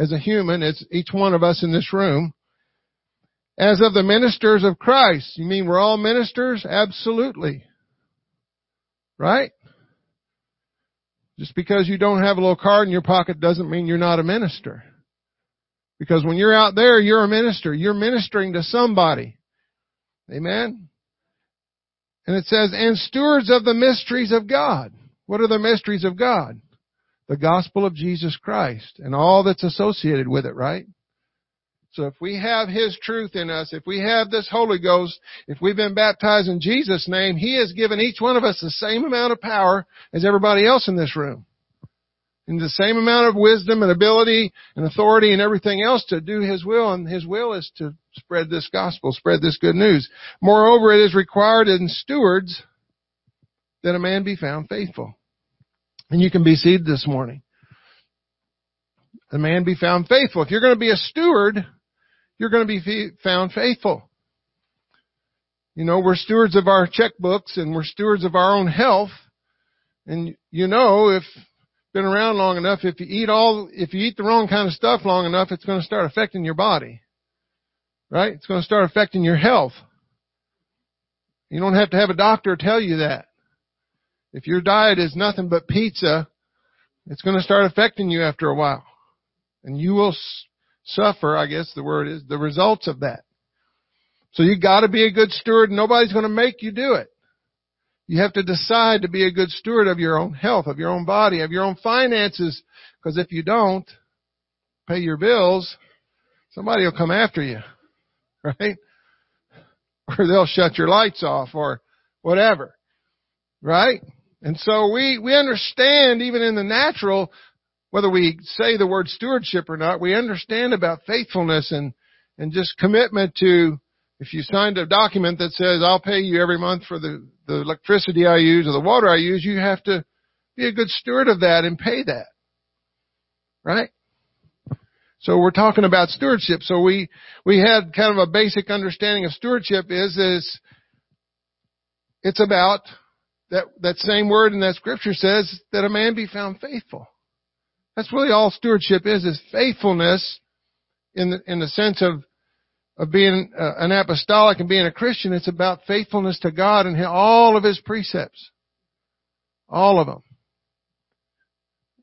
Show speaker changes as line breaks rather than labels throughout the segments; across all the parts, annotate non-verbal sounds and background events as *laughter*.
as a human, it's each one of us in this room, as of the ministers of Christ. You mean we're all ministers? Absolutely. Right? Just because you don't have a little card in your pocket doesn't mean you're not a minister. Because when you're out there, you're a minister. You're ministering to somebody. Amen? And it says, and stewards of the mysteries of God. What are the mysteries of God? The gospel of Jesus Christ and all that's associated with it, right? So if we have His truth in us, if we have this Holy Ghost, if we've been baptized in Jesus' name, He has given each one of us the same amount of power as everybody else in this room. And the same amount of wisdom and ability and authority and everything else to do His will, and His will is to spread this gospel, spread this good news. Moreover, it is required in stewards that a man be found faithful. And you can be seated this morning. The man be found faithful. If you're going to be a steward, you're going to be found faithful. You know, we're stewards of our checkbooks and we're stewards of our own health. And you know, if been around long enough, if you eat all, if you eat the wrong kind of stuff long enough, it's going to start affecting your body. Right? It's going to start affecting your health. You don't have to have a doctor tell you that. If your diet is nothing but pizza, it's going to start affecting you after a while. And you will suffer, I guess the word is, the results of that. So you gotta be a good steward. Nobody's gonna make you do it. You have to decide to be a good steward of your own health, of your own body, of your own finances. Because if you don't pay your bills, somebody will come after you. *laughs* Right? Or they'll shut your lights off or whatever. Right? And so we, we understand even in the natural whether we say the word stewardship or not, we understand about faithfulness and, and just commitment to, if you signed a document that says, I'll pay you every month for the, the electricity I use or the water I use, you have to be a good steward of that and pay that. Right? So we're talking about stewardship. So we, we had kind of a basic understanding of stewardship is, is it's about that, that same word in that scripture says that a man be found faithful. That's really all stewardship is, is faithfulness in the, in the sense of, of being uh, an apostolic and being a Christian. It's about faithfulness to God and all of His precepts. All of them.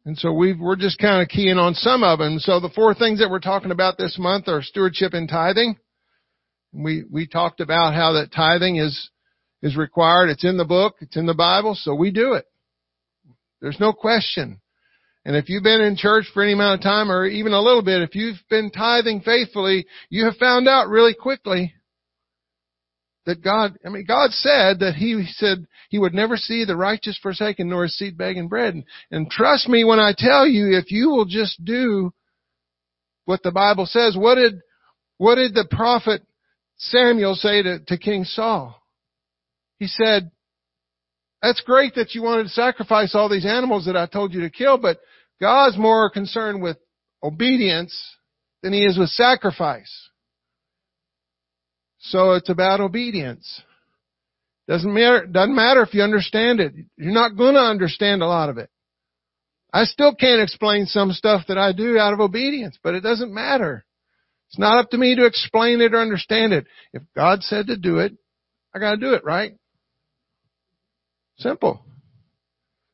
And so we are just kind of keying on some of them. So the four things that we're talking about this month are stewardship and tithing. We, we talked about how that tithing is, is required. It's in the book. It's in the Bible. So we do it. There's no question. And if you've been in church for any amount of time or even a little bit, if you've been tithing faithfully, you have found out really quickly that God, I mean, God said that He said He would never see the righteous forsaken nor his seed begging bread. And, and trust me when I tell you, if you will just do what the Bible says, what did, what did the prophet Samuel say to, to King Saul? He said, that's great that you wanted to sacrifice all these animals that I told you to kill, but God's more concerned with obedience than he is with sacrifice. So it's about obedience. Doesn't matter, doesn't matter if you understand it. You're not gonna understand a lot of it. I still can't explain some stuff that I do out of obedience, but it doesn't matter. It's not up to me to explain it or understand it. If God said to do it, I gotta do it, right? Simple.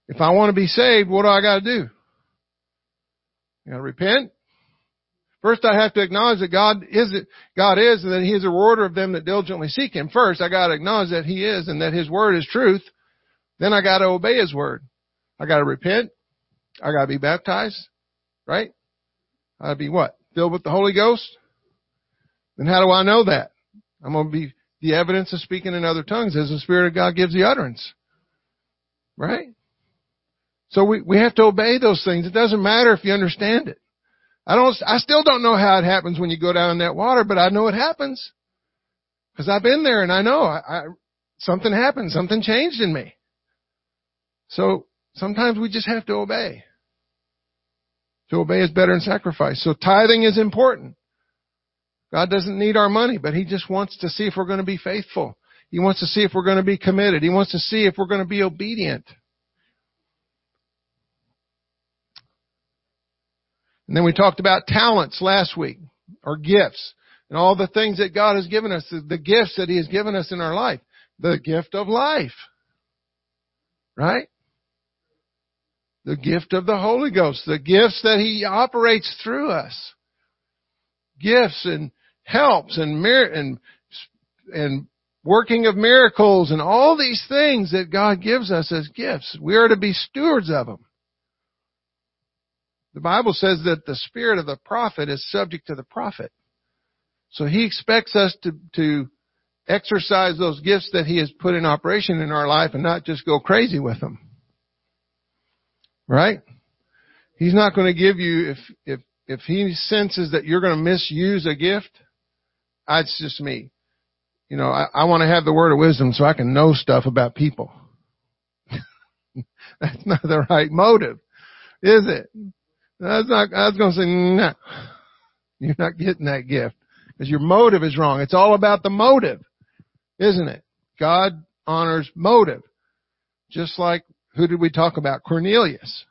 If I want to be saved, what do I gotta do? I gotta repent. First I have to acknowledge that God is, God is and that He is a rewarder of them that diligently seek Him. First I gotta acknowledge that He is and that His Word is truth. Then I gotta obey His Word. I gotta repent. I gotta be baptized. Right? I gotta be what? Filled with the Holy Ghost? Then how do I know that? I'm gonna be the evidence of speaking in other tongues as the Spirit of God gives the utterance. Right? So we, we have to obey those things. It doesn't matter if you understand it. I don't, I still don't know how it happens when you go down in that water, but I know it happens. Cause I've been there and I know I, I, something happened, something changed in me. So sometimes we just have to obey. To obey is better than sacrifice. So tithing is important. God doesn't need our money, but He just wants to see if we're going to be faithful. He wants to see if we're going to be committed. He wants to see if we're going to be obedient. And then we talked about talents last week, or gifts, and all the things that God has given us, the gifts that He has given us in our life. The gift of life. Right? The gift of the Holy Ghost, the gifts that He operates through us. Gifts and helps and mir- and and working of miracles and all these things that God gives us as gifts. We are to be stewards of them. The Bible says that the spirit of the prophet is subject to the prophet. So he expects us to, to exercise those gifts that he has put in operation in our life and not just go crazy with them. Right? He's not going to give you, if, if, if he senses that you're going to misuse a gift, that's just me. You know, I, I want to have the word of wisdom so I can know stuff about people. *laughs* that's not the right motive, is it? That's not, I was going to say, no. You're not getting that gift. Because your motive is wrong. It's all about the motive, isn't it? God honors motive. Just like, who did we talk about? Cornelius.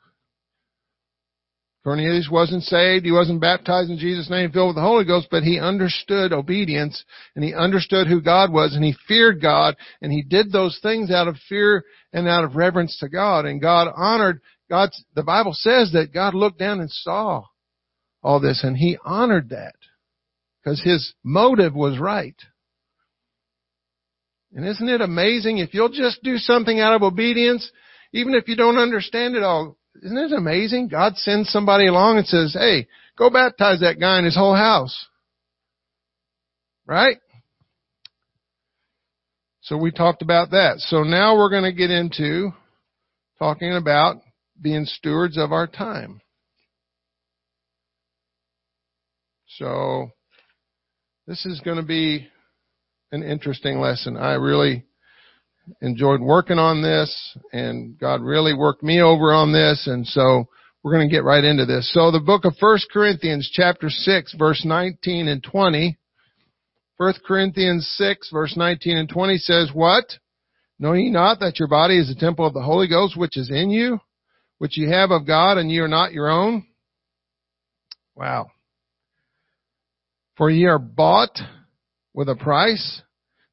Cornelius wasn't saved. He wasn't baptized in Jesus' name, filled with the Holy Ghost, but he understood obedience and he understood who God was and he feared God and he did those things out of fear and out of reverence to God and God honored God. The Bible says that God looked down and saw all this and he honored that because his motive was right. And isn't it amazing if you'll just do something out of obedience, even if you don't understand it all, isn't it amazing? God sends somebody along and says, hey, go baptize that guy in his whole house. Right? So we talked about that. So now we're going to get into talking about being stewards of our time. So this is going to be an interesting lesson. I really enjoyed working on this and God really worked me over on this and so we're going to get right into this. So the book of 1 Corinthians chapter 6 verse 19 and 20 1 Corinthians 6 verse 19 and 20 says what? Know ye not that your body is a temple of the Holy Ghost which is in you, which ye have of God and ye are not your own? Wow. For ye are bought with a price.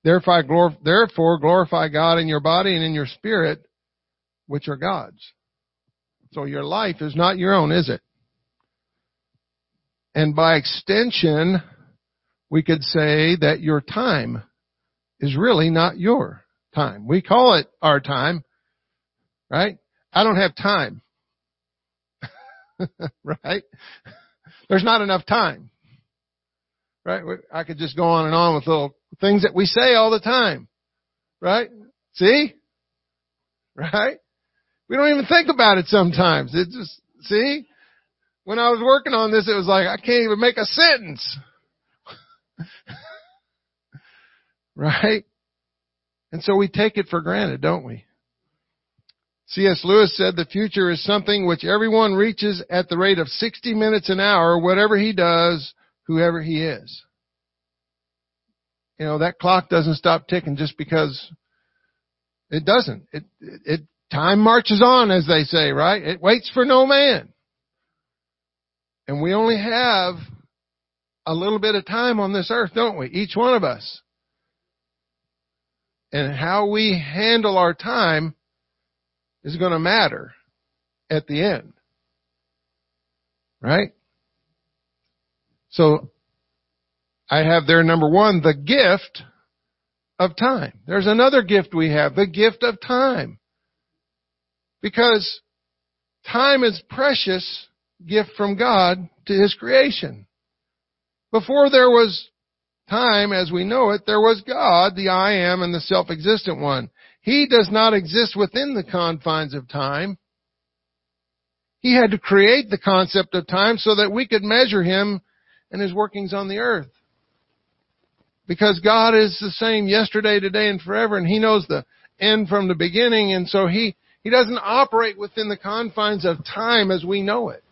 Therefore, glorify God in your body and in your spirit, which are God's. So your life is not your own, is it? And by extension, we could say that your time is really not your time. We call it our time, right? I don't have time. *laughs* right? There's not enough time. Right? I could just go on and on with little things that we say all the time. Right? See? Right? We don't even think about it sometimes. It just, see? When I was working on this, it was like, I can't even make a sentence. *laughs* right? And so we take it for granted, don't we? C.S. Lewis said the future is something which everyone reaches at the rate of 60 minutes an hour, whatever he does, whoever he is. You know, that clock doesn't stop ticking just because it doesn't. It, it, it time marches on, as they say, right? It waits for no man. And we only have a little bit of time on this earth, don't we? Each one of us. And how we handle our time is going to matter at the end. Right? So I have there number one, the gift of time. There's another gift we have, the gift of time. Because time is precious gift from God to His creation. Before there was time as we know it, there was God, the I am and the self-existent one. He does not exist within the confines of time. He had to create the concept of time so that we could measure Him and his workings on the earth. Because God is the same yesterday, today, and forever, and he knows the end from the beginning, and so he, he doesn't operate within the confines of time as we know it.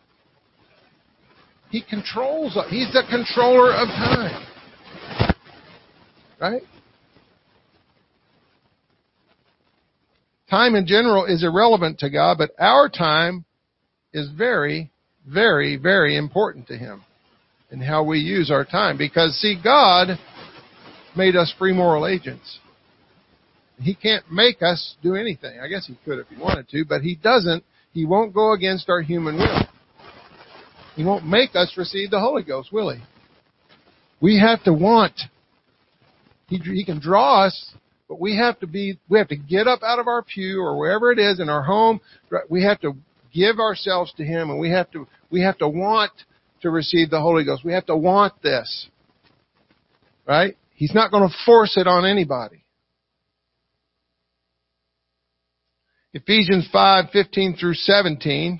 He controls, he's the controller of time. Right? Time in general is irrelevant to God, but our time is very very, very important to Him and how we use our time. Because see, God made us free moral agents. He can't make us do anything. I guess He could if He wanted to, but He doesn't. He won't go against our human will. He won't make us receive the Holy Ghost, will He? We have to want. He, he can draw us, but we have to be, we have to get up out of our pew or wherever it is in our home. We have to give ourselves to Him and we have to, we have to want to receive the Holy Ghost. We have to want this. Right? He's not going to force it on anybody. Ephesians 5, 15 through 17.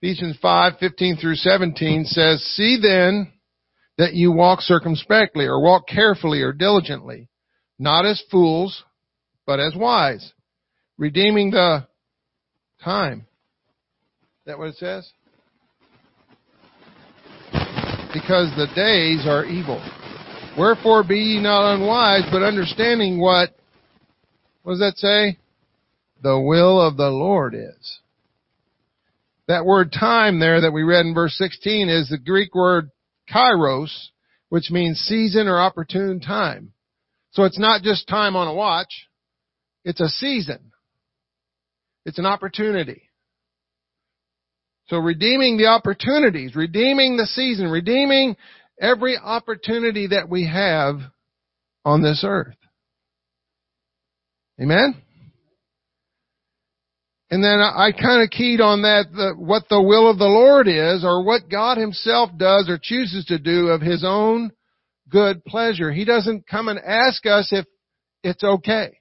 Ephesians 5, 15 through 17 says, See then that you walk circumspectly or walk carefully or diligently, not as fools, but as wise, redeeming the time. Is that what it says? Because the days are evil. Wherefore be ye not unwise, but understanding what, what does that say? The will of the Lord is. That word time there that we read in verse 16 is the Greek word kairos, which means season or opportune time. So it's not just time on a watch, it's a season. It's an opportunity. So redeeming the opportunities, redeeming the season, redeeming every opportunity that we have on this earth. Amen? And then I, kind of keyed on that, the, what the will of the Lord is, or what God Himself does or chooses to do of His own good pleasure. He doesn't come and ask us if it's okay.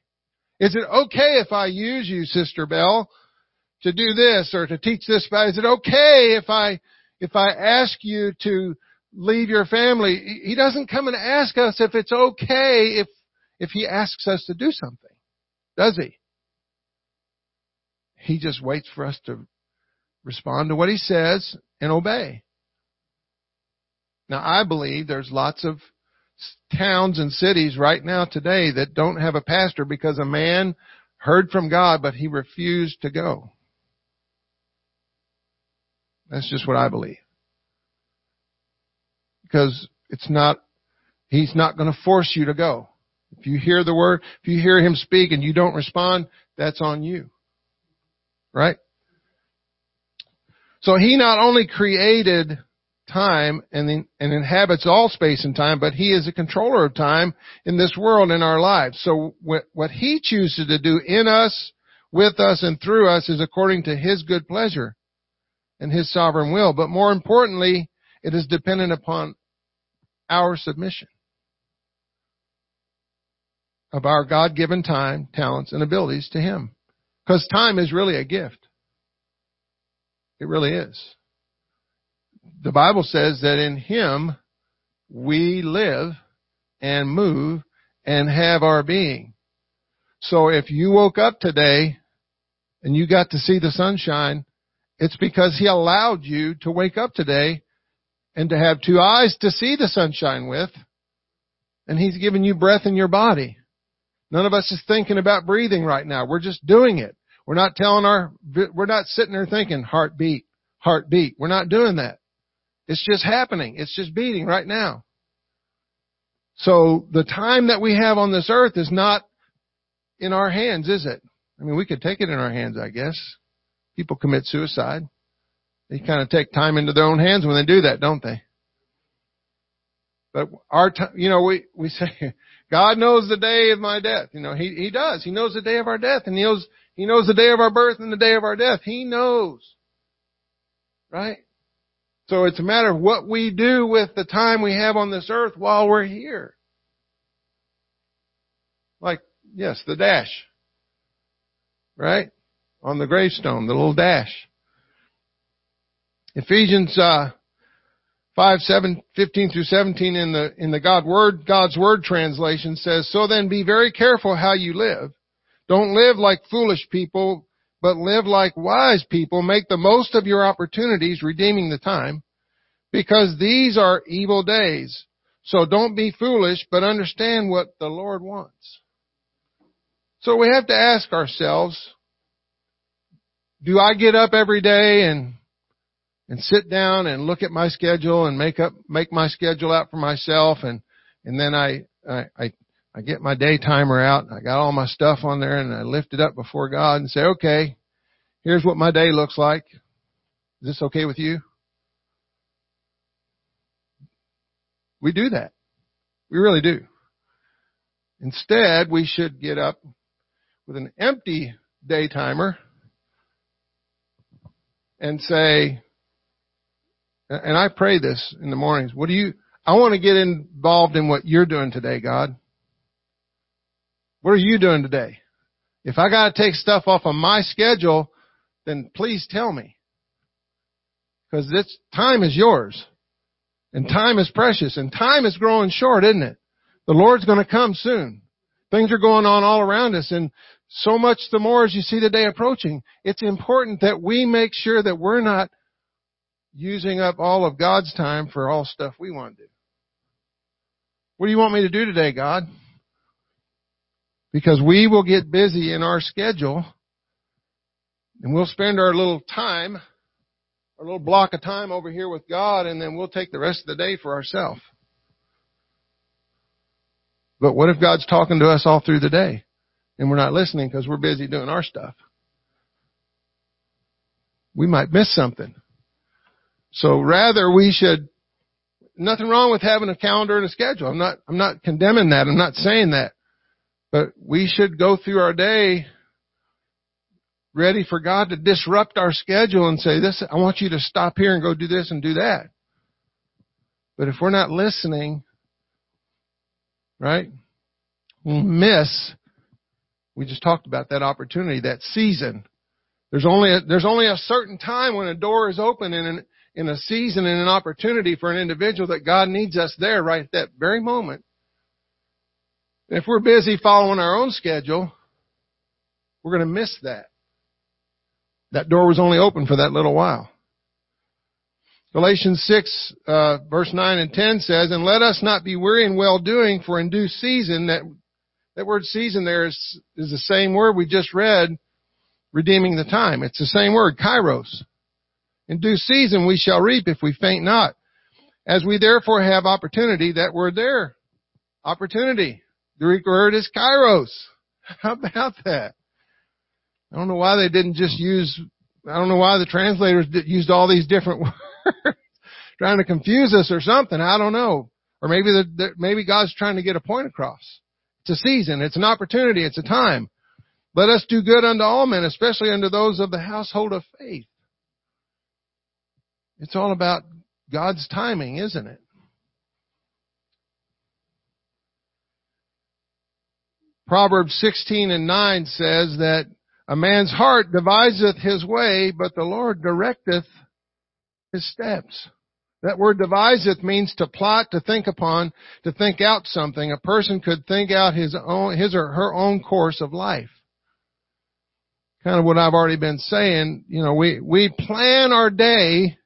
Is it okay if I use you, Sister Bell, to do this or to teach this? Is it okay if I, if I ask you to leave your family? He doesn't come and ask us if it's okay if, if he asks us to do something. Does he? He just waits for us to respond to what he says and obey. Now I believe there's lots of towns and cities right now today that don't have a pastor because a man heard from God, but he refused to go. That's just what I believe. Because it's not, he's not going to force you to go. If you hear the word, if you hear him speak and you don't respond, that's on you. Right? So he not only created time and, and inhabits all space and time, but he is a controller of time in this world in our lives. So what, what he chooses to do in us, with us, and through us is according to his good pleasure and his sovereign will. But more importantly, it is dependent upon our submission of our God-given time, talents, and abilities to him. Because time is really a gift. It really is the Bible says that in Him we live and move and have our being. So if you woke up today and you got to see the sunshine, it's because He allowed you to wake up today and to have two eyes to see the sunshine with, and He's given you breath in your body. None of us is thinking about breathing right now. We're just doing it. We're not telling our, we're not sitting there thinking heartbeat, heartbeat. We're not doing that. It's just happening. It's just beating right now. So the time that we have on this earth is not in our hands, is it? I mean, we could take it in our hands, I guess. People commit suicide. They kind of take time into their own hands when they do that, don't they? But our time, you know, we, we say, *laughs* God knows the day of my death. You know, He, He does. He knows the day of our death and He knows, He knows the day of our birth and the day of our death. He knows. Right? So it's a matter of what we do with the time we have on this earth while we're here. Like, yes, the dash. Right? On the gravestone, the little dash. Ephesians uh, 5, 7, 15 through 17 in the, in the God Word, God's Word translation says, So then be very careful how you live. Don't live like foolish people, but live like wise people. Make the most of your opportunities, redeeming the time, because these are evil days. So don't be foolish, but understand what the Lord wants. So we have to ask ourselves, do I get up every day and and sit down and look at my schedule and make up, make my schedule out for myself and, and then I, I, I, I get my day timer out. I got all my stuff on there and I lift it up before God and say, okay, here's what my day looks like. Is this okay with you? We do that. We really do. Instead, we should get up with an empty day timer and say, and I pray this in the mornings, what do you, I want to get involved in what you're doing today, God. What are you doing today? If I gotta take stuff off of my schedule, then please tell me. Because this time is yours. And time is precious. And time is growing short, isn't it? The Lord's gonna come soon. Things are going on all around us and so much the more as you see the day approaching, it's important that we make sure that we're not using up all of God's time for all stuff we want to do. What do you want me to do today, God? Because we will get busy in our schedule and we'll spend our little time, our little block of time over here with God and then we'll take the rest of the day for ourselves. But what if God's talking to us all through the day and we're not listening because we're busy doing our stuff? We might miss something. So rather we should, nothing wrong with having a calendar and a schedule. I'm not, I'm not condemning that. I'm not saying that. But we should go through our day ready for God to disrupt our schedule and say, this, I want you to stop here and go do this and do that. But if we're not listening, right, we'll miss, we just talked about that opportunity, that season. There's only a, there's only a certain time when a door is open in an, in a season and an opportunity for an individual that God needs us there right at that very moment. If we're busy following our own schedule, we're going to miss that. That door was only open for that little while. Galatians 6, uh, verse 9 and 10 says, And let us not be weary in well doing, for in due season, that, that word season there is, is the same word we just read, redeeming the time. It's the same word, kairos. In due season we shall reap if we faint not. As we therefore have opportunity, that word there, opportunity. The Greek word is kairos. *laughs* How about that? I don't know why they didn't just use, I don't know why the translators used all these different *laughs* words, trying to confuse us or something. I don't know. Or maybe the, the, maybe God's trying to get a point across. It's a season. It's an opportunity. It's a time. Let us do good unto all men, especially unto those of the household of faith. It's all about God's timing, isn't it? Proverbs 16 and 9 says that a man's heart deviseth his way, but the Lord directeth his steps. That word deviseth means to plot, to think upon, to think out something. A person could think out his own, his or her own course of life. Kind of what I've already been saying. You know, we, we plan our day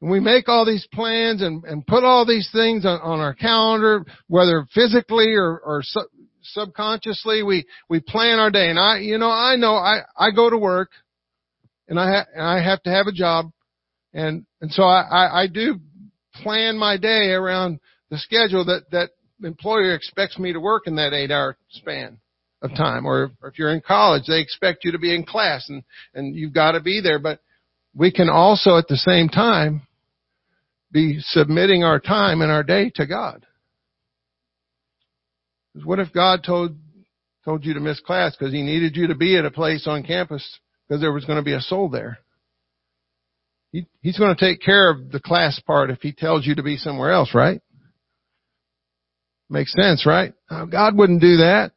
and we make all these plans and, and put all these things on, on our calendar, whether physically or, or su- subconsciously, we, we plan our day. And I, you know, I know I, I go to work and I, ha- and I have to have a job and, and so I, I, I do plan my day around the schedule that, that employer expects me to work in that eight hour span of time. Or, or if you're in college, they expect you to be in class and, and you've got to be there. But we can also at the same time be submitting our time and our day to God. What if God told told you to miss class because he needed you to be at a place on campus because there was going to be a soul there? He, he's going to take care of the class part if he tells you to be somewhere else, right? Makes sense, right? Uh, God wouldn't do that.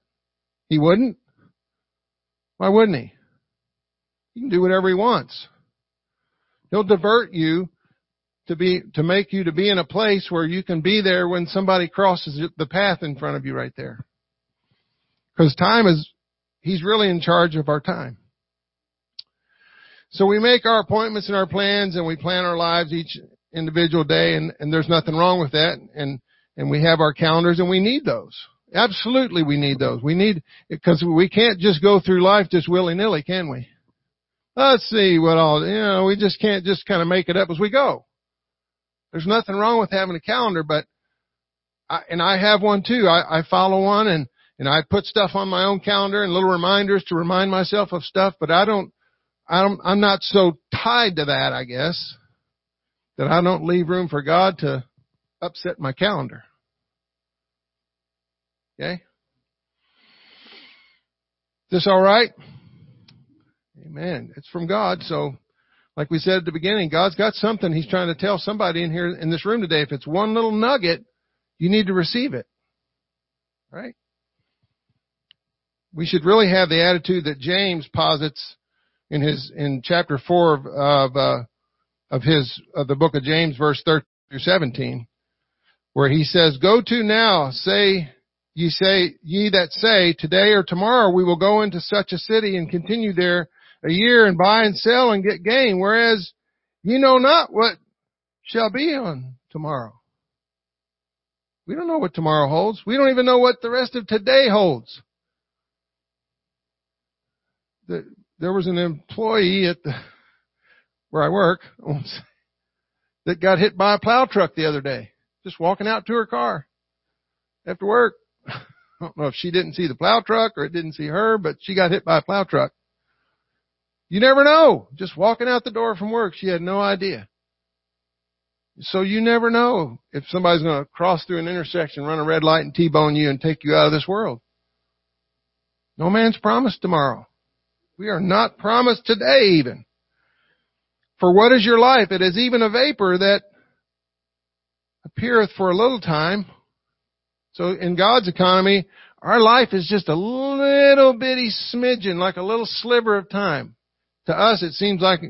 He wouldn't. Why wouldn't he? He can do whatever he wants. He'll divert you to be, to make you to be in a place where you can be there when somebody crosses the path in front of you right there. Cause time is, He's really in charge of our time. So we make our appointments and our plans and we plan our lives each individual day and, and there's nothing wrong with that and, and we have our calendars and we need those. Absolutely we need those. We need, because we can't just go through life just willy-nilly, can we? let's see what all, you know, we just can't just kind of make it up as we go. There's nothing wrong with having a calendar, but I, and I have one too. I, I follow one and, and I put stuff on my own calendar and little reminders to remind myself of stuff, but I don't, I don't, I'm not so tied to that, I guess, that I don't leave room for God to upset my calendar. Okay? Is this alright? Amen. It's from God, so like we said at the beginning, God's got something He's trying to tell somebody in here in this room today. If it's one little nugget, you need to receive it. Right? We should really have the attitude that James posits in his, in chapter 4 of, of, uh, of his, of the book of James verse 13 through 17, where he says, Go to now, say, ye say, ye that say, today or tomorrow we will go into such a city and continue there a year and buy and sell and get gain, whereas ye know not what shall be on tomorrow. We don't know what tomorrow holds. We don't even know what the rest of today holds. There was an employee at the, where I work *laughs* that got hit by a plow truck the other day, just walking out to her car after work. *laughs* I don't know if she didn't see the plow truck or it didn't see her, but she got hit by a plow truck. You never know. Just walking out the door from work, she had no idea. So you never know if somebody's going to cross through an intersection, run a red light and T-bone you and take you out of this world. No man's promised tomorrow. We are not promised today even. For what is your life? It is even a vapor that appeareth for a little time. So in God's economy, our life is just a little bitty smidgen, like a little sliver of time. To us, it seems like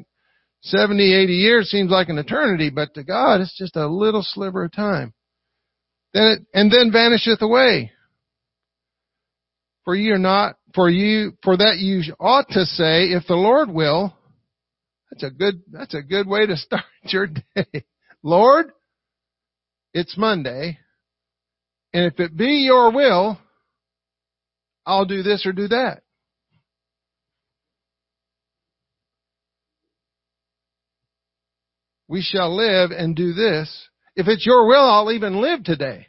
70, 80 years seems like an eternity, but to God, it's just a little sliver of time. Then it, and then vanisheth away. For you are not, for you, for that you ought to say, if the Lord will, that's a good, that's a good way to start *laughs* your day. Lord, it's Monday, and if it be your will, I'll do this or do that. we shall live and do this. If it's your will, I'll even live today.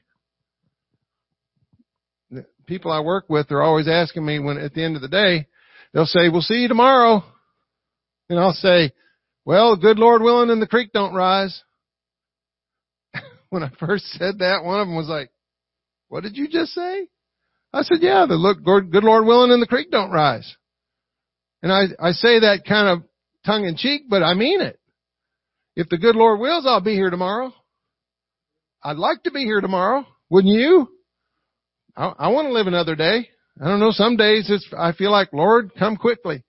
The people I work with are always asking me when at the end of the day, they'll say, we'll see you tomorrow. And I'll say, well, good Lord willing and the creek don't rise. *laughs* when I first said that, one of them was like, what did you just say? I said, yeah, the look, good Lord willing and the creek don't rise. And I, I say that kind of tongue in cheek, but I mean it. If the good Lord wills, I'll be here tomorrow. I'd like to be here tomorrow. Wouldn't you? I, I want to live another day. I don't know. Some days it's, I feel like, Lord, come quickly.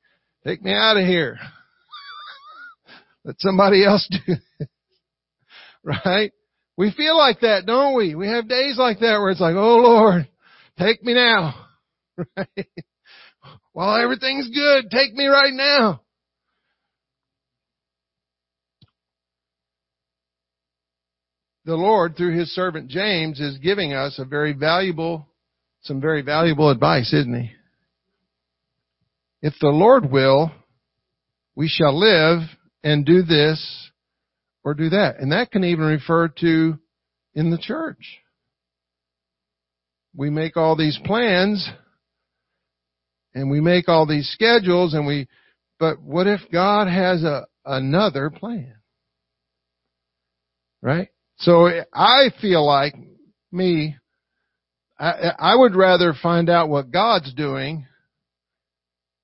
Take me out of here. *laughs* Let somebody else do it. *laughs* right? We feel like that, don't we? We have days like that where it's like, oh Lord, take me now. *laughs* Right? While everything's good, take me right now. the Lord, through his servant James, is giving us a very valuable, some very valuable advice, isn't he? If the Lord will, we shall live and do this or do that. And that can even refer to in the church. We make all these plans and we make all these schedules and we, but what if God has a, another plan? Right? So I feel like me, I, I would rather find out what God's doing.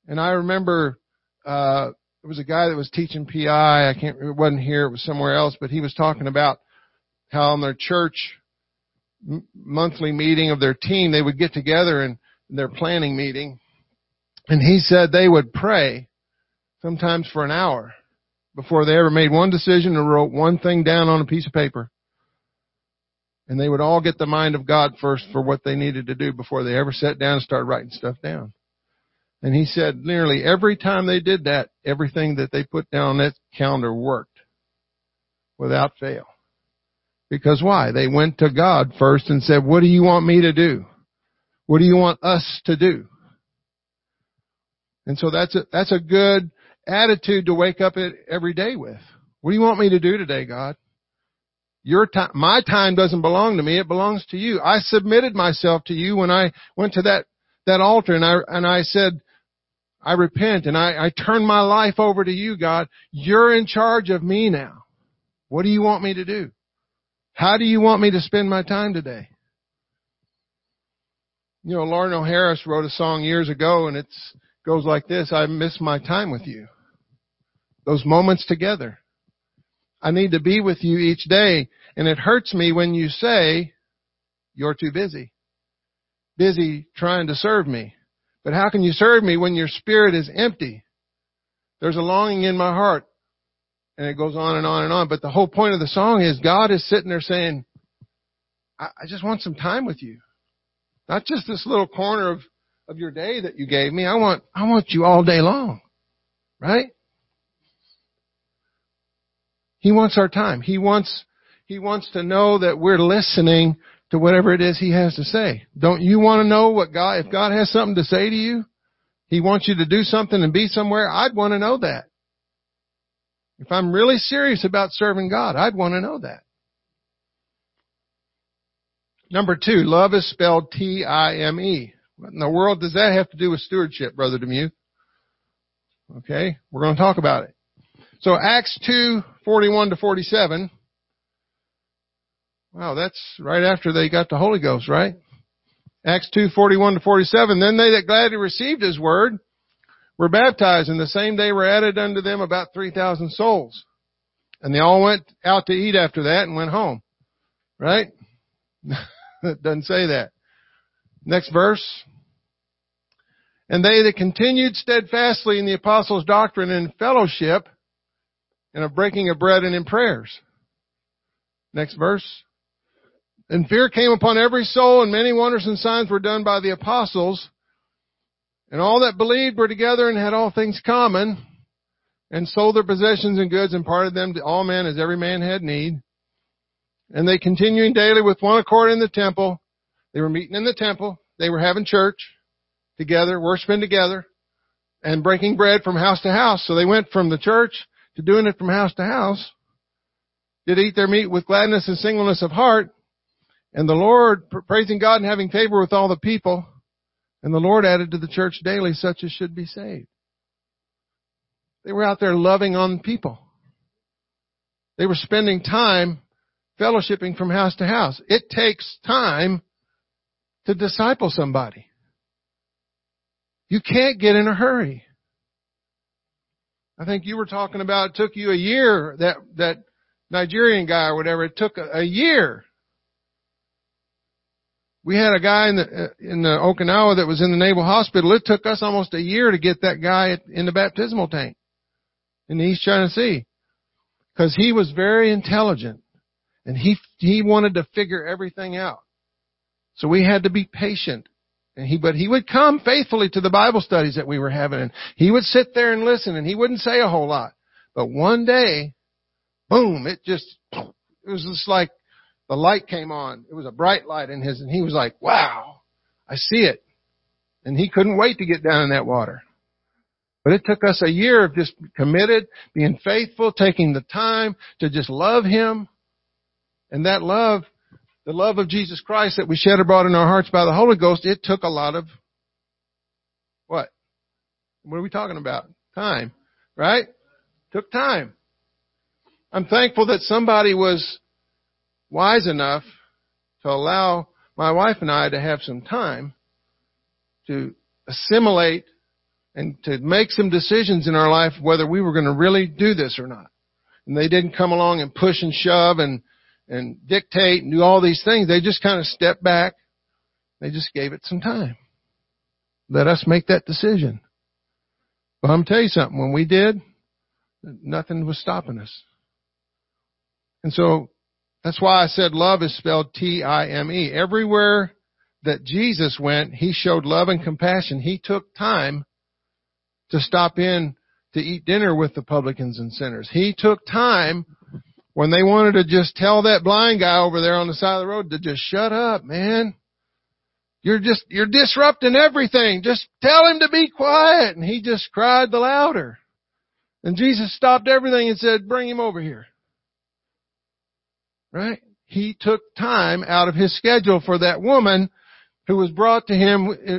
And I remember, uh, there was a guy that was teaching PI. I can't, it wasn't here. It was somewhere else, but he was talking about how in their church m- monthly meeting of their team, they would get together and their planning meeting. And he said they would pray sometimes for an hour before they ever made one decision or wrote one thing down on a piece of paper. And they would all get the mind of God first for what they needed to do before they ever sat down and started writing stuff down. And he said nearly every time they did that, everything that they put down on that calendar worked without fail. Because why? They went to God first and said, what do you want me to do? What do you want us to do? And so that's a, that's a good attitude to wake up every day with. What do you want me to do today, God? Your time, my time doesn't belong to me. It belongs to you. I submitted myself to you when I went to that, that altar and I, and I said, I repent and I, I turn my life over to you, God. You're in charge of me now. What do you want me to do? How do you want me to spend my time today? You know, Larnelle Harris wrote a song years ago and it goes like this, I miss my time with you. Those moments together. I need to be with you each day. And it hurts me when you say, you're too busy. Busy trying to serve me. But how can you serve me when your spirit is empty? There's a longing in my heart. And it goes on and on and on. But the whole point of the song is God is sitting there saying, I, I just want some time with you. Not just this little corner of, of your day that you gave me. I want, I want you all day long. Right? He wants our time. He wants, he wants to know that we're listening to whatever it is he has to say. Don't you want to know what God, if God has something to say to you, he wants you to do something and be somewhere, I'd want to know that. If I'm really serious about serving God, I'd want to know that. Number two, love is spelled T-I-M-E. What in the world does that have to do with stewardship, Brother Demuth? Okay, we're going to talk about it. So Acts 2, 41 to 47. Wow, that's right after they got the Holy Ghost, right? Acts 2, 41 to 47. Then they that gladly received his word were baptized, and the same day were added unto them about 3,000 souls. And they all went out to eat after that and went home. Right? *laughs* it doesn't say that. Next verse. And they that continued steadfastly in the apostles' doctrine and fellowship, and of breaking of bread and in prayers. Next verse. And fear came upon every soul, and many wonders and signs were done by the apostles. And all that believed were together and had all things common, and sold their possessions and goods and parted them to all men as every man had need. And they continuing daily with one accord in the temple. They were meeting in the temple. They were having church together, worshiping together, and breaking bread from house to house. So they went from the church to doing it from house to house, did eat their meat with gladness and singleness of heart, and the Lord, praising God and having favor with all the people, and the Lord added to the church daily such as should be saved. They were out there loving on people. They were spending time fellowshipping from house to house. It takes time to disciple somebody. You can't get in a hurry. I think you were talking about it took you a year, that, that Nigerian guy or whatever, it took a, a year. We had a guy in the, uh, in the Okinawa that was in the Naval Hospital. It took us almost a year to get that guy in the baptismal tank in the East China Sea. Cause he was very intelligent and he, he wanted to figure everything out. So we had to be patient and he, but he would come faithfully to the Bible studies that we were having and he would sit there and listen and he wouldn't say a whole lot. But one day, boom, it just, it was just like the light came on. It was a bright light in his and he was like, wow, I see it. And he couldn't wait to get down in that water. But it took us a year of just committed, being faithful, taking the time to just love him. And that love the love of Jesus Christ that we shed abroad in our hearts by the Holy Ghost, it took a lot of what? What are we talking about? Time, right? Took time. I'm thankful that somebody was wise enough to allow my wife and I to have some time to assimilate and to make some decisions in our life whether we were going to really do this or not. And they didn't come along and push and shove and and dictate and do all these things. They just kind of stepped back. They just gave it some time. Let us make that decision. But I'm tell you something, when we did, nothing was stopping us. And so that's why I said love is spelled T-I-M-E. Everywhere that Jesus went, He showed love and compassion. He took time to stop in to eat dinner with the publicans and sinners. He took time when they wanted to just tell that blind guy over there on the side of the road to just shut up, man. You're just, you're disrupting everything. Just tell him to be quiet. And he just cried the louder. And Jesus stopped everything and said, bring him over here. Right? He took time out of his schedule for that woman who was brought to him uh,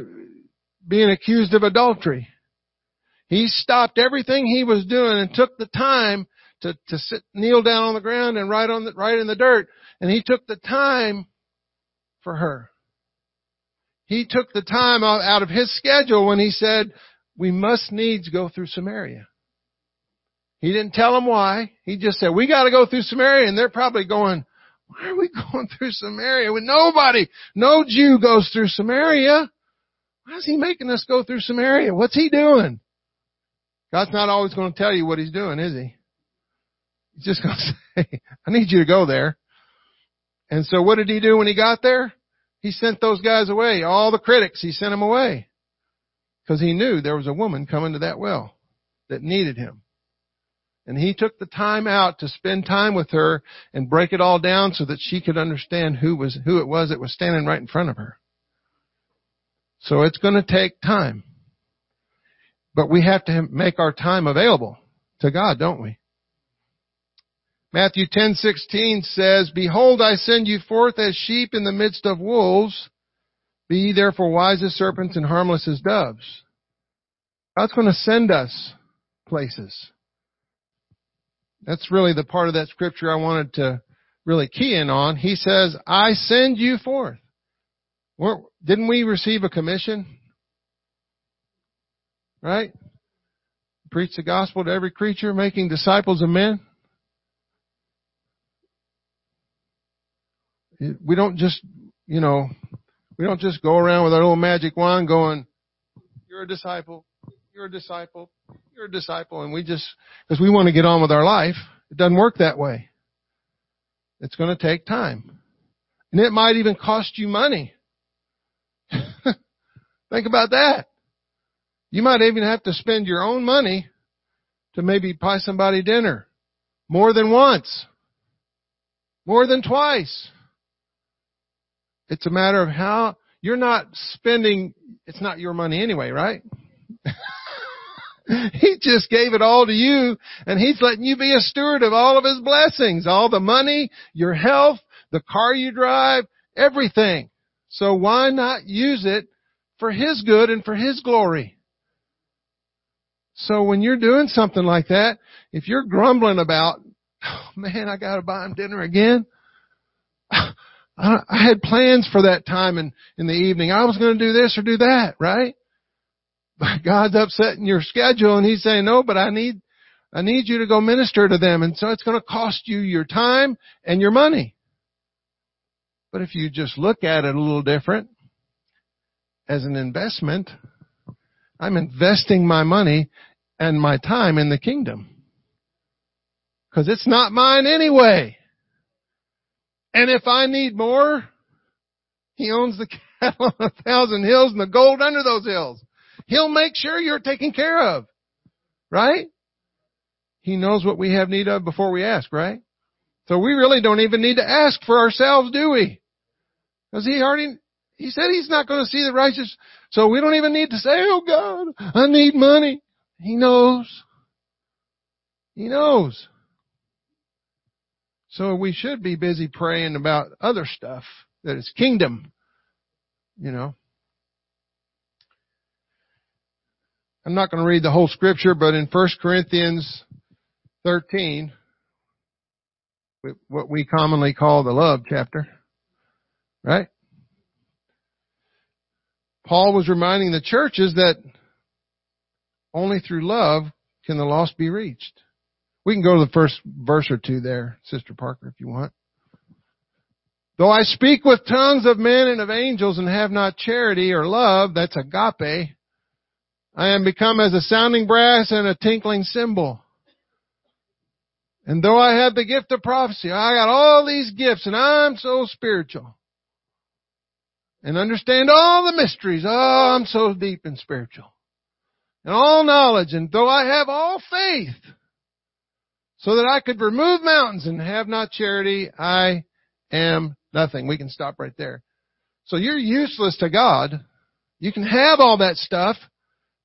being accused of adultery. He stopped everything he was doing and took the time to, to sit, kneel down on the ground and write on the, write in the dirt. And he took the time for her. He took the time out of his schedule when he said, we must needs go through Samaria. He didn't tell them why. He just said, we gotta go through Samaria. And they're probably going, why are we *laughs* going through Samaria when nobody, no Jew goes through Samaria? Why is he making us go through Samaria? What's he doing? God's not always going to tell you what he's doing, is he? He's just going *laughs* to say, I need you to go there. And so what did he do when he got there? He sent those guys away. All the critics, he sent them away. Because he knew there was a woman coming to that well that needed him. And he took the time out to spend time with her and break it all down so that she could understand who was, who it was that was standing right in front of her. So it's going to take time. But we have to make our time available to God, don't we? Matthew 10:16 says, "Behold, I send you forth as sheep in the midst of wolves. Be ye therefore wise as serpents and harmless as doves." God's going to send us places. That's really the part of that scripture I wanted to really key in on. He says, I send you forth. Didn't we receive a commission? Right? Preach the gospel to every creature, making disciples of men. We don't just, you know, we don't just go around with our little magic wand going, you're a disciple, you're a disciple, you're a disciple, and we just, because we want to get on with our life. It doesn't work that way. It's going to take time. And it might even cost you money. *laughs* Think about that. You might even have to spend your own money to maybe buy somebody dinner. More than once. More than twice. It's a matter of how, you're not spending, it's not your money anyway, right? *laughs* he just gave it all to you and he's letting you be a steward of all of his blessings, all the money, your health, the car you drive, everything. So why not use it for his good and for his glory? So when you're doing something like that, if you're grumbling about, oh man, I gotta buy him dinner again. I had plans for that time in, in the evening. I was going to do this or do that, right? But God's upsetting your schedule and He's saying, no, but I need, I need you to go minister to them. And so it's going to cost you your time and your money. But if you just look at it a little different as an investment, I'm investing my money and my time in the kingdom. Cause it's not mine anyway. And if I need more, He owns the *laughs* cattle on a thousand hills and the gold under those hills. He'll make sure you're taken care of. Right? He knows what we have need of before we ask, right? So we really don't even need to ask for ourselves, do we? Because he already, he said he's not going to see the righteous. So we don't even need to say, oh God, I need money. He knows. He knows. So we should be busy praying about other stuff that is kingdom, you know. I'm not going to read the whole scripture, but in 1 Corinthians 13, what we commonly call the love chapter, right? Paul was reminding the churches that only through love can the lost be reached. We can go to the first verse or two there, Sister Parker, if you want. Though I speak with tongues of men and of angels and have not charity or love, that's agape, I am become as a sounding brass and a tinkling cymbal. And though I have the gift of prophecy, I got all these gifts and I'm so spiritual. And understand all the mysteries. Oh, I'm so deep and spiritual. And all knowledge. And though I have all faith, so that I could remove mountains and have not charity, I am nothing. We can stop right there. So you're useless to God. You can have all that stuff,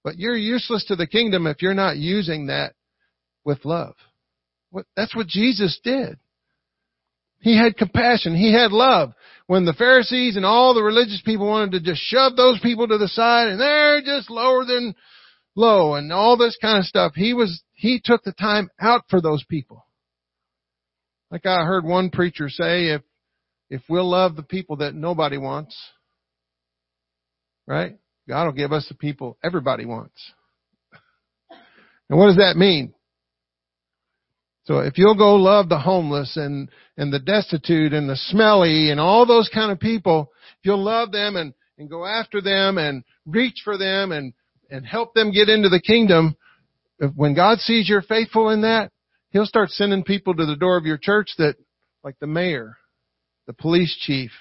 but you're useless to the kingdom if you're not using that with love. That's what Jesus did. He had compassion. He had love. When the Pharisees and all the religious people wanted to just shove those people to the side and they're just lower than low and all this kind of stuff, he was, he took the time out for those people. Like I heard one preacher say, if, if we'll love the people that nobody wants, right? God will give us the people everybody wants. And what does that mean? So if you'll go love the homeless and, and the destitute and the smelly and all those kind of people, if you'll love them and, and go after them and reach for them and, and help them get into the kingdom, when God sees you're faithful in that, He'll start sending people to the door of your church that, like the mayor, the police chief,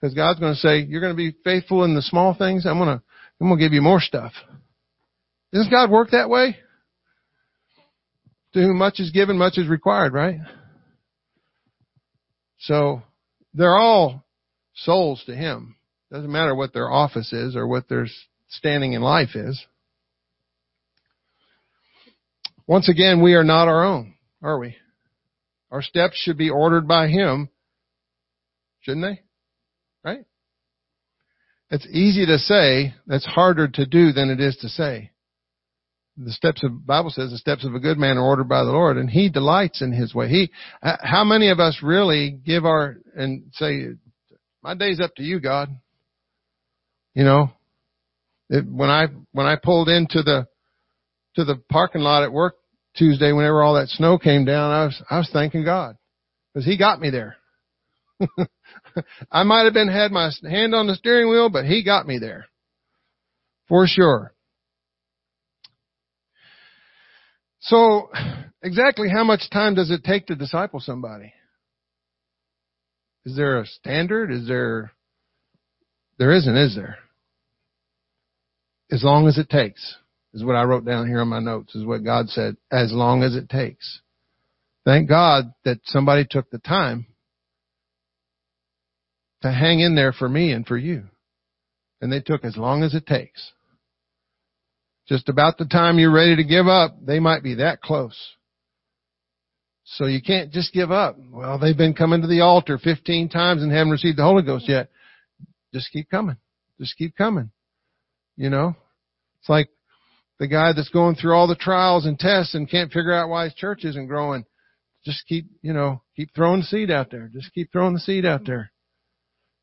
because God's going to say, you're going to be faithful in the small things. I'm going to, I'm going to give you more stuff. Doesn't God work that way? To whom much is given, much is required, right? So, they're all souls to Him. Doesn't matter what their office is or what their standing in life is. Once again, we are not our own, are we? Our steps should be ordered by Him, shouldn't they? Right? It's easy to say, that's harder to do than it is to say the steps of Bible says the steps of a good man are ordered by the Lord, and He delights in His way. He, uh, how many of us really give our and say, "My day's up to you, God." You know, it, when I when I pulled into the to the parking lot at work Tuesday, whenever all that snow came down, I was I was thanking God because He got me there. *laughs* I might have been had my hand on the steering wheel, but He got me there for sure. So, exactly how much time does it take to disciple somebody? Is there a standard? Is there, there isn't, is there? As long as it takes, is what I wrote down here on my notes, is what God said, as long as it takes. Thank God that somebody took the time to hang in there for me and for you. And they took as long as it takes. Just about the time you're ready to give up, they might be that close. So you can't just give up. Well, they've been coming to the altar 15 times and haven't received the Holy Ghost yet. Just keep coming. Just keep coming. You know? It's like the guy that's going through all the trials and tests and can't figure out why his church isn't growing. Just keep, you know, keep throwing the seed out there. Just keep throwing the seed out there.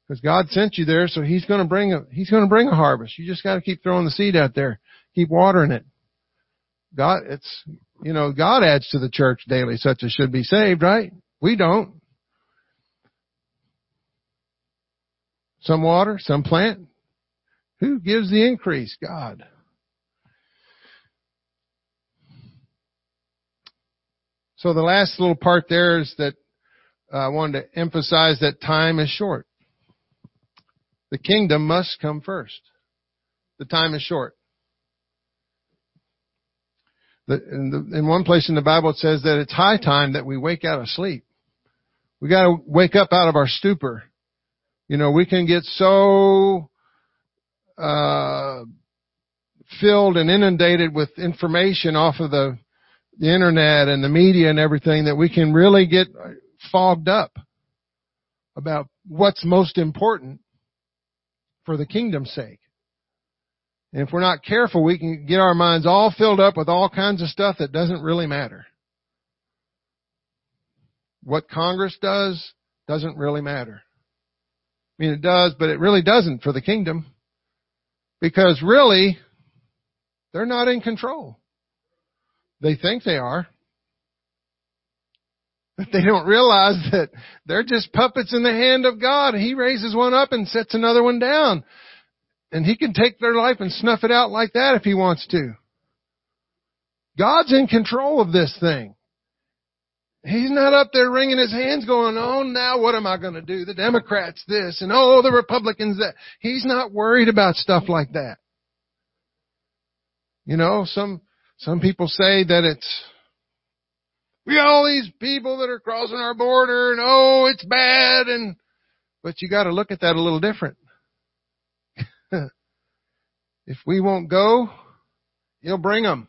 Because God sent you there, so He's going to bring a He's going to bring a harvest. You just got to keep throwing the seed out there. Keep watering it. God, it's, you know, God adds to the church daily such as should be saved, right? We don't. Some water, some plant. Who gives the increase? God. So the last little part there is that uh, I wanted to emphasize that time is short. The kingdom must come first. The time is short. In, the, in one place in the Bible it says that it's high time that we wake out of sleep. We gotta wake up out of our stupor. You know, we can get so, uh, filled and inundated with information off of the, the internet and the media and everything that we can really get fogged up about what's most important for the kingdom's sake. And if we're not careful, we can get our minds all filled up with all kinds of stuff that doesn't really matter. What Congress does doesn't really matter. I mean, it does, but it really doesn't for the kingdom. Because really, they're not in control. They think they are. But they don't realize that they're just puppets in the hand of God. He raises one up and sets another one down. And he can take their life and snuff it out like that if he wants to. God's in control of this thing. He's not up there wringing his hands going, oh, now what am I going to do? The Democrats this and oh, the Republicans that. He's not worried about stuff like that. You know, some, some people say that it's, we got all these people that are crossing our border and oh, it's bad and, but you gotta look at that a little different. *laughs* if we won't go, he'll bring them.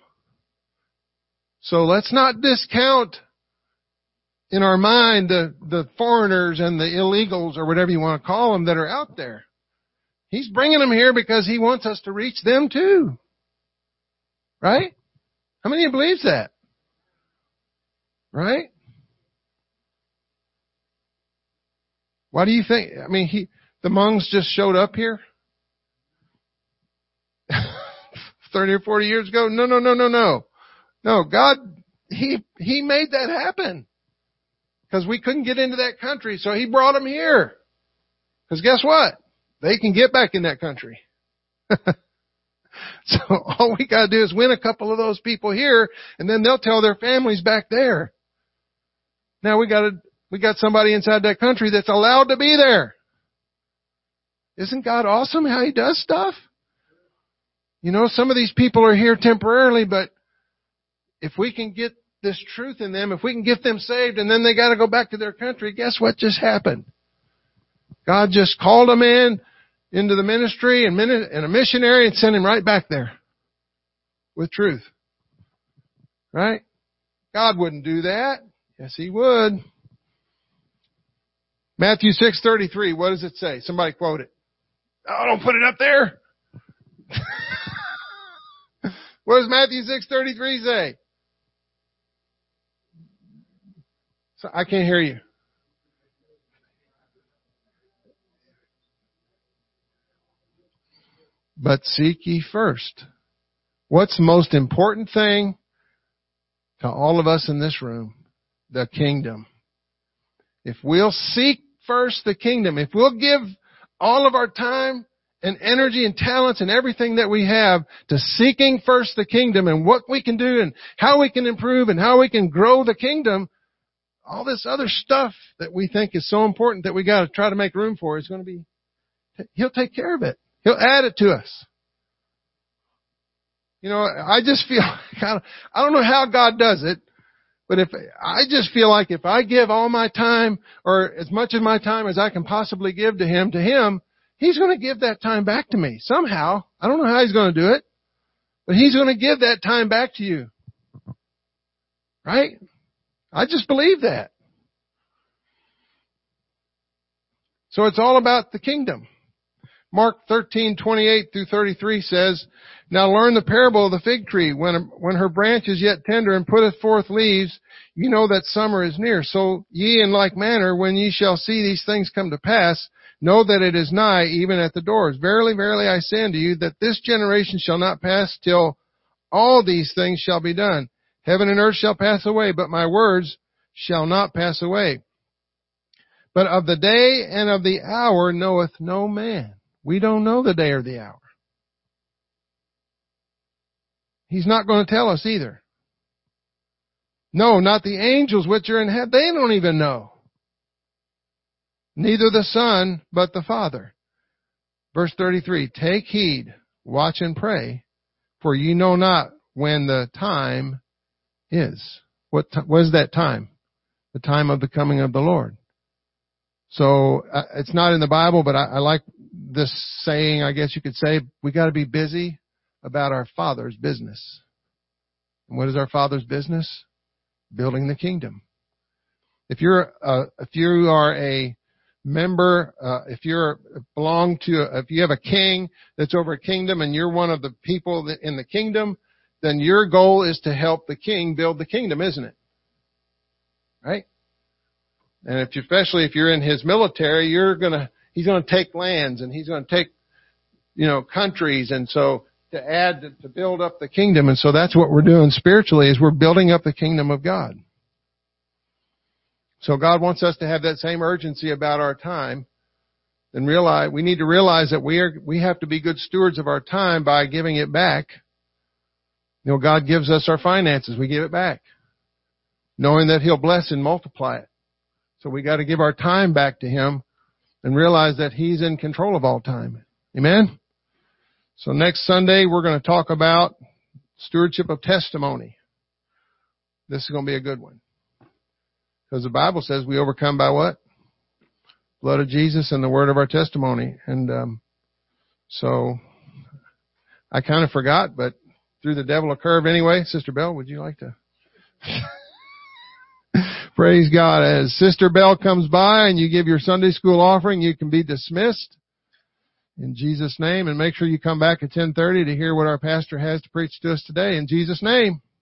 So let's not discount in our mind the, the foreigners and the illegals or whatever you want to call them that are out there. He's bringing them here because he wants us to reach them too. Right? How many of you believes that? Right? Why do you think, I mean, he, the Hmongs just showed up here? *laughs* 30 or 40 years ago? No, no, no, no, no. No, God, He, He made that happen. Because we couldn't get into that country, so He brought them here. Because guess what? They can get back in that country. *laughs* *laughs* so all we gotta do is win a couple of those people here, and then they'll tell their families back there. Now we gotta, we got somebody inside that country that's allowed to be there. Isn't God awesome how He does stuff? You know, some of these people are here temporarily, but if we can get this truth in them, if we can get them saved and then they gotta go back to their country, guess what just happened? God just called them in, into the ministry and, a missionary and send him right back there with truth. Right? God wouldn't do that. Yes, He would. Matthew 6:33, what does it say? Somebody quote it. Oh, don't put it up there. *laughs* what does Matthew 6:33 say? So I can't hear you. But seek ye first. What's the most important thing to all of us in this room? The kingdom. If we'll seek first the kingdom, if we'll give all of our time and energy and talents and everything that we have to seeking first the kingdom and what we can do and how we can improve and how we can grow the kingdom, all this other stuff that we think is so important that we got to try to make room for is going to be, He'll take care of it. He'll add it to us. You know, I just feel, *laughs* I don't know how God does it, but if, I just feel like if I give all my time, or as much of my time as I can possibly give to Him, to Him, He's going to give that time back to me. Somehow. I don't know how He's going to do it, but He's going to give that time back to you. Right? I just believe that. So it's all about the kingdom. Mark 13:28 through 33 says, Now learn the parable of the fig tree. When, when her branch is yet tender and putteth forth leaves, you know that summer is near. So ye in like manner, when ye shall see these things come to pass, know that it is nigh, even at the doors. Verily, verily, I say unto you, that this generation shall not pass till all these things shall be done. Heaven and earth shall pass away, but my words shall not pass away. But of the day and of the hour knoweth no man we don't know the day or the hour. He's not going to tell us either. No, not the angels which are in heaven. They don't even know. Neither the Son, but the Father. Verse 33, Take heed, watch and pray, for ye know not when the time is. What, what is that time? The time of the coming of the Lord. So uh, it's not in the Bible, but I, I like this saying, I guess you could say, we got to be busy about our Father's business. And what is our Father's business? Building the kingdom. If you're a, if you are a member, uh, if you're belong to, if you have a king that's over a kingdom and you're one of the people in the kingdom, then your goal is to help the king build the kingdom, isn't it? Right? And if, especially if you're in his military, you're gonna he's going to take lands and he's going to take, you know, countries. And so to add, to, to build up the kingdom. And so that's what we're doing spiritually is we're building up the kingdom of God. So God wants us to have that same urgency about our time and realize, we need to realize that we are, we have to be good stewards of our time by giving it back. You know, God gives us our finances. We give it back. Knowing that He'll bless and multiply it. So we got to give our time back to Him and realize that He's in control of all time. Amen? So next Sunday we're going to talk about stewardship of testimony. This is going to be a good one. Because the Bible says we overcome by what? Blood of Jesus and the word of our testimony. And um, so I kind of forgot, but threw the devil a curve anyway. Sister Bell, would you like to *laughs* Praise God. As Sister Bell comes by and you give your Sunday school offering, you can be dismissed in Jesus' name and make sure you come back at 1030 to hear what our pastor has to preach to us today in Jesus' name.